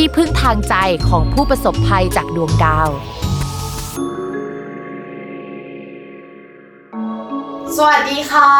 ที่พึ่งทางใจของผู้ประสบภัยจากดวงดาว สวัสดีค่ะ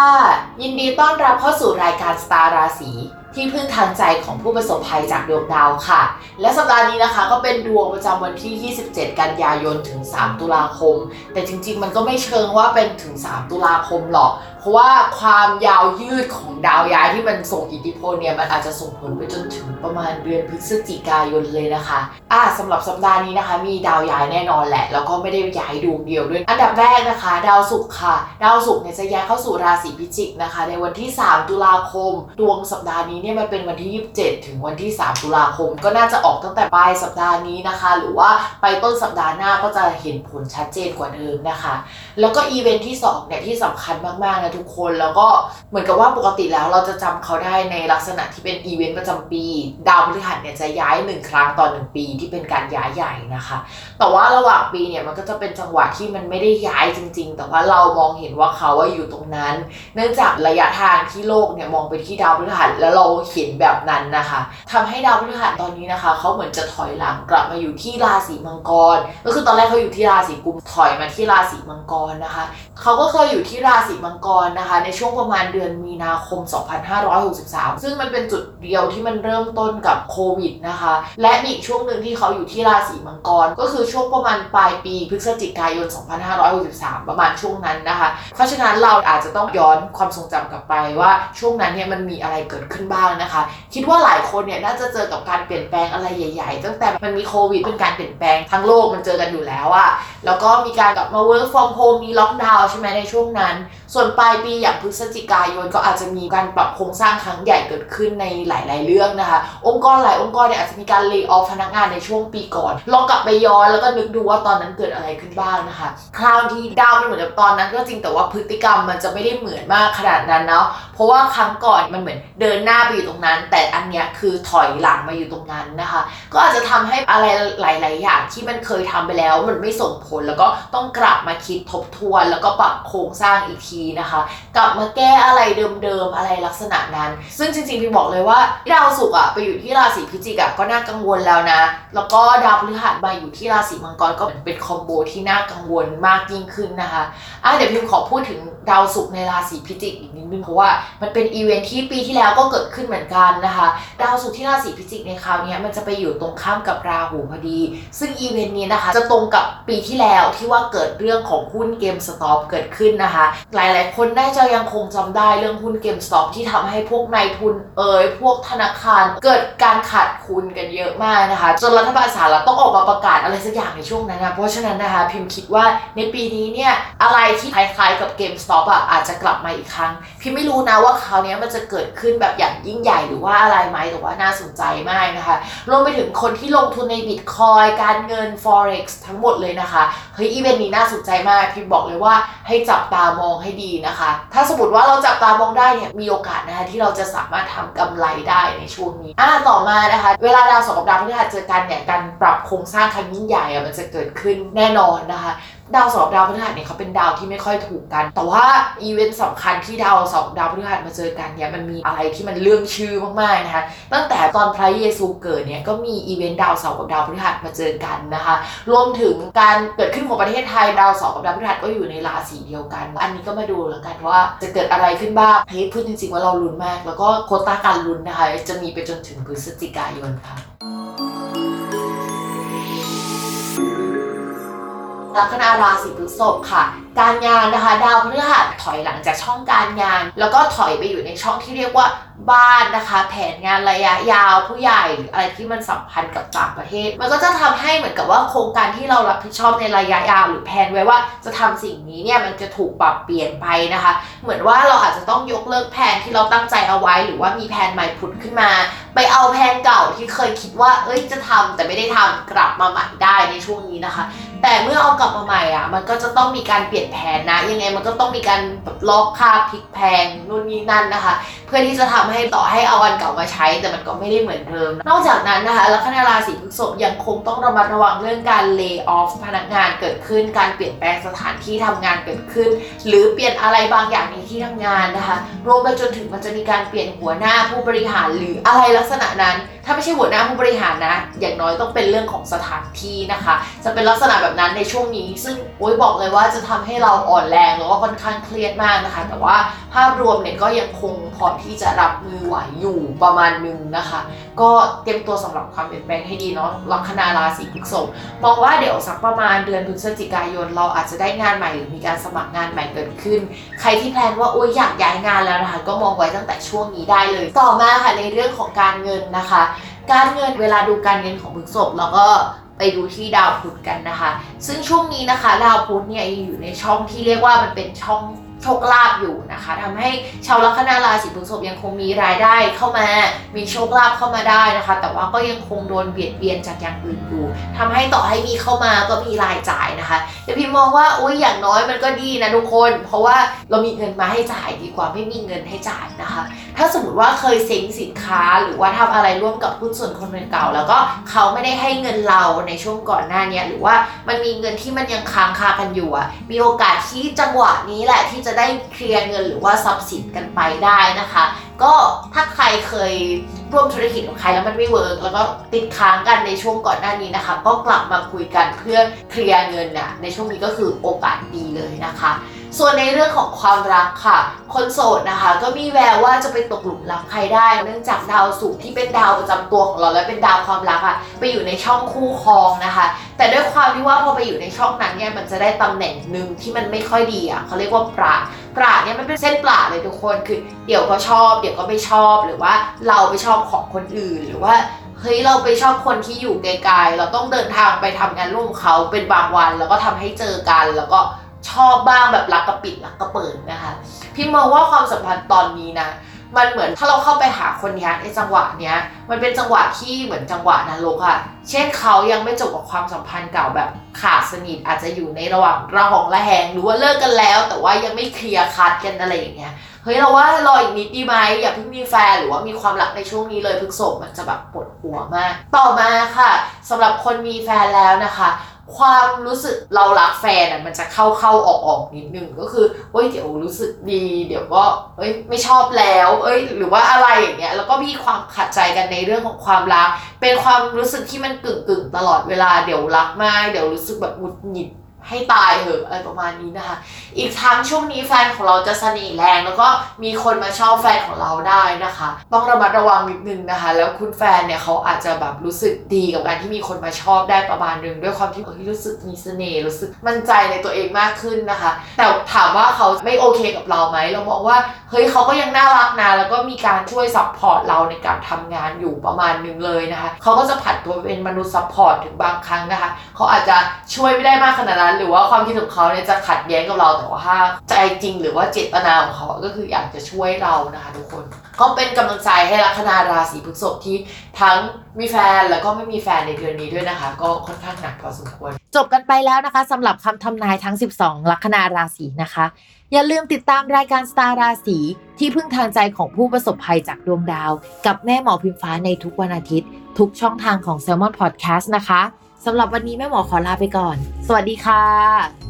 ยินดีต้อนรับเข้าสู่รายการสตาร์ราศีที่พึ่งทางใจของผู้ประสบภัยจากดวงดาวค่ะ และสัปดาห์นี้นะคะก็เป็นดวงประจำวันที่ 27 กันยายนถึง 3 ตุลาคม แต่จริงๆ มันก็ไม่เชิงว่าเป็นถึง 3 ตุลาคมหรอก ราะว่าความยาวยืดของดาวย้ายที่มันส่งอิทธิพลเนี่ยมันอาจจะส่งผลไปจนถึงประมาณเดือนพฤศจิกายนเลยนะคะอ่าสำหรับสัปดาห์นี้นะคะ มีดาวย้ายแน่นอนแหละแล้วก็ไม่ได้ย้ายดวงเดียวด้วย อันดับแรกนะคะ ดาวศุกร์ค่ะ ดาวศุกร์เนี่ยจะย้ายเข้าสู่ราศีพิจิกนะคะ ในวันที่ 3 ตุลาคม ดวงสัปดาห์นี้เนี่ยมันเป็นวันที่ 27 ถึงวันที่ 3 ตุลาคม ก็น่าจะออกตั้งแต่ปลายสัปดาห์นี้นะคะ หรือว่าไปต้นสัปดาห์หน้าก็จะเห็นผลชัดเจนกว่าเดิมนะคะ แล้วก็อีเวนท์ที่2เนี่ยที่สำคัญมากๆนะทุกคนแล้วก็เหมือนกับว่าปกติแล้วเราจะจำเขาได้ในลักษณะที่เป็นอีเวนต์ประจำปี ดาวพฤหัสเนี่ยจะย้ายหนึ่งครั้งต่อหนึ่งปีที่เป็นการย้ายใหญ่นะคะ แต่ว่าระหว่างปีเนี่ยมันก็จะเป็นจังหวะที่มันไม่ได้ย้ายจริง ๆ แต่ว่าเรามองเห็นว่าเขาว่าอยู่ตรงนั้น เนื่องจากระยะทางที่โลกเนี่ยมองไปที่ดาวพฤหัสแล้วเราเห็นแบบนั้นนะคะทำให้ดาวพฤหัสตอนนี้นะคะ เขาเหมือนจะถอยหลังกลับมาอยู่ที่ราศีมังกร ก็คือตอนแรกเขาอยู่ที่ราศีกุมถอยมาที่ราศีมังกรนะคะ เขาก็เคยอยู่ที่ราศีมังกรนะคะในช่วงประมาณเดือนมีนาคม 2563 ซึ่งมันเป็นจุดเดียวที่มันเริ่มต้นกับโควิดนะคะ และมีอีกช่วงหนึ่งที่เขาอยู่ที่ราศีมังกร ก็คือช่วงประมาณปลายปีพฤศจิกายน 2563 ประมาณช่วงนั้นนะคะ เพราะฉะนั้นเราอาจจะต้องย้อนความทรงจำกลับไปว่าช่วงนั้นเนี่ยมันมีอะไรเกิดขึ้นบ้างนะคะ คิดว่าหลายคนเนี่ยน่าจะเจอกับการเปลี่ยนแปลงอะไรใหญ่ๆ ตั้งแต่มันมีโควิดเป็นการเปลี่ยนแปลงทั้งโลกมันเจอกันอยู่แล้วอะแล้วก็มีการกลับมา work from home มีล็อกดาวน์ใช่ไหมในช่วงนั้น ส่วนปลายปีอย่างพฤศจิกายนก็อาจจะมีการปรับโครงสร้างครั้งใหญ่เกิดขึ้นในหลาย ๆ เรื่องนะคะ องค์กรหลายองค์กรเนี่ยอาจจะมีการเลิกออฟพนักงานในช่วงปีก่อน ลองกลับไปย้อนแล้วก็นึกดูว่าตอนนั้นเกิดอะไรขึ้นบ้างนะคะ คราวที่ดาวมันเหมือนกับตอนนั้นก็จริงแต่ว่าพฤติกรรมมันจะไม่ได้เหมือนมากขนาดนั้นเนาะ เพราะว่าครั้งก่อนมันเหมือนเดินหน้าไปอยู่ตรงนั้น แต่อันเนี้ยคือถอยหลังมาอยู่ตรงนั้นนะคะ ก็อาจจะทำให้อะไรหลาย ๆ อย่างที่มันเคยทำไปแล้วมันไม่ส่งผลแล้วก็ต้องกลับมาคิดทบทวน แล้วก็ปรับโครงสร้างอีกทีนะคะ กลับมาแก้อะไรเดิมๆอะไรลักษณะนั้น ซึ่งจริงๆพี่บอกเลยว่าดาวศุกร์อะไปอยู่ที่ราศีพิจิกอะก็น่ากังวลแล้วนะ แล้วก็ดาวพฤหัสมาอยู่ที่ราศีมังกรก็เป็นคอมโบที่น่ากังวลมากยิ่งขึ้นนะคะอะเดี๋ยวพิมขอพูดถึงดาวศุกร์ในราศีพิจิกอีกนิดนึงเพราะว่ามันเป็นอีเวนท์ที่ปีที่แล้วก็เกิดขึ้นเหมือนกันนะคะดาวศุกร์ที่ราศีพิจิกในคราวนี้มันจะไปอยู่ตรงข้ามกับราหูพอดี ซึ่งอีเวนต์นี้นะคะจะตรงกับปีที่แล้วที่ว่าเกิดเรื่องของหุ้น GameStop เกิดขึ้นนะคะหลายๆ คนน่าจะยังคงจำได้เรื่องหุ้น GameStop ที่ทำให้พวกนายทุนเอ่ยพวกธนาคารเกิดการขาดทุนกันเยอะมากนะคะ จนรัฐบาลสหรัฐต้องออกมาประกาศอะไรสักอย่างในช่วงนั้นนะเพราะฉะนั้นนะคะพิมพ์คิดว่าในปีนี้เนี่ยอะไรที่คล้ายๆกับเกมสต็อปอะอาจจะกลับมาอีกครั้ง พิมไม่รู้นะว่าคราวนี้มันจะเกิดขึ้นแบบอย่างยิ่งใหญ่หรือว่าอะไรไหมแต่ว่าน่าสนใจมากนะคะรวมไปถึงคนที่ลงทุนในบิตคอยการเงิน forex ทั้งหมดเลยนะคะเฮ้ยอีเวนต์นี้น่าสนใจมากพิมบอกเลยว่าให้จับตามองให้ดีนะคะ ถ้าสมมติว่าเราจับตามองได้เนี่ยมีโอกาสนะคะที่เราจะสามารถทำกำไรได้ในช่วงนี้อ่าต่อมานะคะ เวลาดาวสองกับดาวพฤหัสเจอกันเนี่ยการปรับโครงสร้างครั้งยิ่งใหญ่อะมันจะเกิดขึ้นแน่นอนนะคะ ดาวเสาร์ดาวพฤหัสเนี่ยเขาเป็นดาวที่ไม่ค่อยถูกกัน แต่ว่าอีเวนต์สำคัญที่ดาวเสาร์ดาวพฤหัสมาเจอกันเนี่ยมันมีอะไรที่มันเลื่องชื่อมากๆนะคะตั้งแต่ตอนพระเยซูเกิดเนี่ยก็มีอีเวนต์ดาวเสาร์กับดาวพฤหัสมาเจอกันนะคะรวมถึงการเกิดขึ้นของประเทศไทยดาวเสาร์กับดาวพฤหัสก็อยู่ในราศีเดียวกัน อันนี้ก็มาดูแล้วกันว่าจะเกิดอะไรขึ้นบ้างเฮ้ยพูดจริงๆว่าเราลุ้นมาก แล้วก็โควตาการลุ้นนะคะจะมีไปจนถึงพฤศจิกายนค่ะ ลัคนาราศีพฤษภค่ะ การงานนะคะ ดาวพฤหัสถอยหลังจากช่องการงาน แล้วก็ถอยไปอยู่ในช่องที่เรียกว่าบ้านนะคะ แผนงานระยะยาวผู้ใหญ่หรืออะไรที่มันสัมพันธ์กับต่างประเทศ มันก็จะทำให้เหมือนกับว่าโครงการที่เรารับผิดชอบในระยะยาวหรือแผนไว้ว่าจะทำสิ่งนี้เนี่ยมันจะถูกปรับเปลี่ยนไปนะคะ เหมือนว่าเราอาจจะต้องยกเลิกแผนที่เราตั้งใจเอาไว้ หรือว่ามีแผนใหม่ผุดขึ้นมา ไปเอาแผนเก่าที่เคยคิดว่า เอ้ยจะทำแต่ไม่ได้ทำกลับมาใหม่ได้ในช่วงนี้นะคะ แต่เมื่อเอากลับมาใหม่อะมันก็จะต้องมีการเปลี่ยนแผนนะ ยังไงมันก็ต้องมีการแบบล็อกค่าพลิกแพงนู่นนี่นั่นนะคะเพื่อที่จะทำให้ต่อให้เอาอันเก่ามาใช้ แต่มันก็ไม่ได้เหมือนเดิม นอกจากนั้นนะคะลัคนาราศีพฤษภยังคงต้องระมัดระวังเรื่องการ lay off พนักงานเกิดขึ้น การเปลี่ยนแปลงสถานที่ทำงานเกิดขึ้น หรือเปลี่ยนอะไรบางอย่างในที่ทำงานนะคะ รวมไปจนถึงมันจะมีการเปลี่ยนหัวหน้าผู้บริหารหรืออะไรลักษณะนั้น ถ้าไม่ใช่หัวหน้าผู้บริหารนะ อย่างน้อยต้องเป็นเรื่องของสถานที่นะคะ จะเป็นลักษณะแบบนั้นในช่วงนี้ ซึ่งโอ้ยบอกเลยว่าจะทำให้เราอ่อนแรงแล้วก็ค่อนข้างเครียดมากนะคะ แต่ว่าภาพรวมเนี่ยก็ยังคงพอที่จะรับมือไหวอยู่ประมาณหนึงนะคะ ก็เตรียมตัวสำหรับความเปลี่ยนแปลงให้ดีเนาะลัคนาราศีพฤษภมองว่าเดี๋ยวสักประมาณเดือนพฤศจิกายน เราอาจจะได้งานใหม่หรือมีการสมัครงานใหม่เกิดขึ้น ใครที่แพลนว่าโอ้ยอยากย้ายงานแล้วนะคะก็มองไว้ตั้งแต่ช่วงนี้ได้เลย ต่อมาค่ะในเรื่องของการเงินนะคะ การเงินเวลาดูการเงินของพฤษภเราก็ไปดูที่ดาวพุธกันนะคะ ซึ่งช่วงนี้นะคะ ดาวพุธเนี่ยอยู่ในช่องที่เรียกว่ามันเป็นช่อง ชคลาภอยู่นะคะทำให้ชาวลัคนาราศีพฤษภยังคงมีรายได้เข้ามา มีโชคลาภเข้ามาได้นะคะ แต่ว่าก็ยังคงโดนเบียดเบียนจากอย่างอื่นอยู่ทำให้ต่อให้มีเข้ามาก็มีรายจ่ายนะคะแต่พี่มองว่าอุ้ยอย่างน้อยมันก็ดีนะทุกคน เพราะว่าเรามีเงินมาให้จ่ายดีกว่าไม่มีเงินให้จ่ายนะคะ ถ้าสมมติว่าเคยเซ็งสินค้าหรือว่าทำอะไรร่วมกับหุ้นส่วนคนเก่า แล้วก็เขาไม่ได้ให้เงินเราในช่วงก่อนหน้านี้หรือว่ามันมีเงินที่มันยังค้างคากันอยู่อะมีโอกาสที่จังหวะนี้แหละที่จะได้เคลียร์เงินหรือว่าทรัพย์สินกันไปได้นะคะ ก็ถ้าใครเคยร่วมธุรกิจกับใครแล้วมันไม่เวิร์กแล้วก็ติดค้างกันในช่วงก่อนหน้านี้นะคะ ก็กลับมาคุยกันเพื่อเคลียร์เงินน่ะในช่วงนี้ก็คือโอกาสดีเลยนะคะ ส่วนในเรื่องของความรักค่ะ คนโสดนะคะ ก็มีแววว่าจะไปตกหลุมรักใครได้ เนื่องจากดาวศุกร์ที่เป็นดาวประจำตัวของเราและเป็นดาวความรักอะไปอยู่ในช่องคู่ครองนะคะ แต่ด้วยความที่ว่าพอไปอยู่ในช่องนั้นเนี่ยมันจะได้ตำแหน่งหนึ่งที่มันไม่ค่อยดีอะเขาเรียกว่าปราปราเนี่ยมันเป็นเส้นปราเลยทุกคนคือเดี๋ยวก็ชอบ เดี๋ยวก็ไม่ชอบหรือว่าเราไปชอบของคนอื่นหรือว่าเฮ้ยเราไปชอบคนที่อยู่ไกลๆ เราต้องเดินทางไปทำงานร่วมเขาเป็นบางวัน แล้วก็ทำให้เจอกันแล้วก็ ชอบบ้างแบบรักกระปิดรักกระเปิดนะคะพี่มองว่าความสัมพันธ์ตอนนี้นะมันเหมือนถ้าเราเข้าไปหาคนนี้ในจังหวะเนี้ย มันเป็นจังหวะที่เหมือนจังหวะนรกอะเช่นเขายังไม่จบกับความสัมพันธ์เก่าแบบขาดสนิทอาจจะอยู่ในระหว่างระหองระแหงหรือว่าเลิกกันแล้ว แต่ว่ายังไม่เคลียร์คัดกันอะไรอย่างเงี้ยเฮ้ยเราว่ารออีกนิดดีไหมอย่าเพิ่งมีแฟนหรือว่ามีความรักในช่วงนี้เลยพฤกษบมันจะแบบปวดหัวมาก ต่อมาค่ะสำหรับคนมีแฟนแล้วนะคะ ความรู้สึกเรารักแฟนอะมันจะเข้าเข้าออกออกนิดนึงก็คือเฮ้ยเดี๋ยวรู้สึกดี เดี๋ยวก็เอ้ยไม่ชอบแล้ว เอ้ย หรือว่าอะไรอย่างเงี้ยแล้วก็มีความขัดใจกันในเรื่องของความรัก เป็นความรู้สึกที่มันกึ่งกึ่งๆตลอดเวลาเดี๋ยวรักมากเดี๋ยวรู้สึกแบบหงุดหงิด ให้ตายเหอะอะไรประมาณนี้นะคะ อีกทั้งช่วงนี้แฟนของเราจะสน่ห์แรงแล้วก็มีคนมาชอบแฟนของเราได้นะคะ ต้องระมัดระวังนิดนึงนะคะ แล้วคุณแฟนเนี่ยเขาอาจจะแบบรู้สึกดีกับการที่มีคนมาชอบได้ประมาณนึงด้วยความที่เอ้ยรู้สึกมีเสน่ห์รู้สึกมั่นใจในตัวเองมากขึ้นนะคะ แต่ถามว่าเขาไม่โอเคกับเราไหมเรามองว่าเฮ้ยเขาก็ยังน่ารักนะแล้วก็มีการช่วย support เราในการทำงานอยู่ประมาณนึงเลยนะคะเขาก็จะผันตัวเป็นมนุษย์ support ถึงบางครั้งนะคะเขาอาจจะช่วยไม่ได้มากขนาดนั้นหรือว่าความคิดของเขาเนี่ยจะขัดแย้งกับเราแต่ว่าถ้าใจจริงหรือว่าเจตนาของเขาก็คืออยากจะช่วยเรานะคะทุกคนก็เป็นกำลังใจให้ลัคนาราศีพฤษภที่ทั้งมีแฟนแล้วก็ไม่มีแฟนในเดือนนี้ด้วยนะคะ ก็ค่อนข้างหนักพอสมควร จบกันไปแล้วนะคะสำหรับคำทำนายทั้ง 12 ลัคนาราศีนะคะ อย่าลืมติดตามรายการสตาร์ราศีที่พึ่งทางใจของผู้ประสบภัยจากดวงดาว กับแม่หมอพิมฟ้าในทุกวันอาทิตย์ ทุกช่องทางของ s ซ l m o n Podcast นะคะ สำหรับวันนี้แม่หมอขอลาไปก่อน สวัสดีค่ะ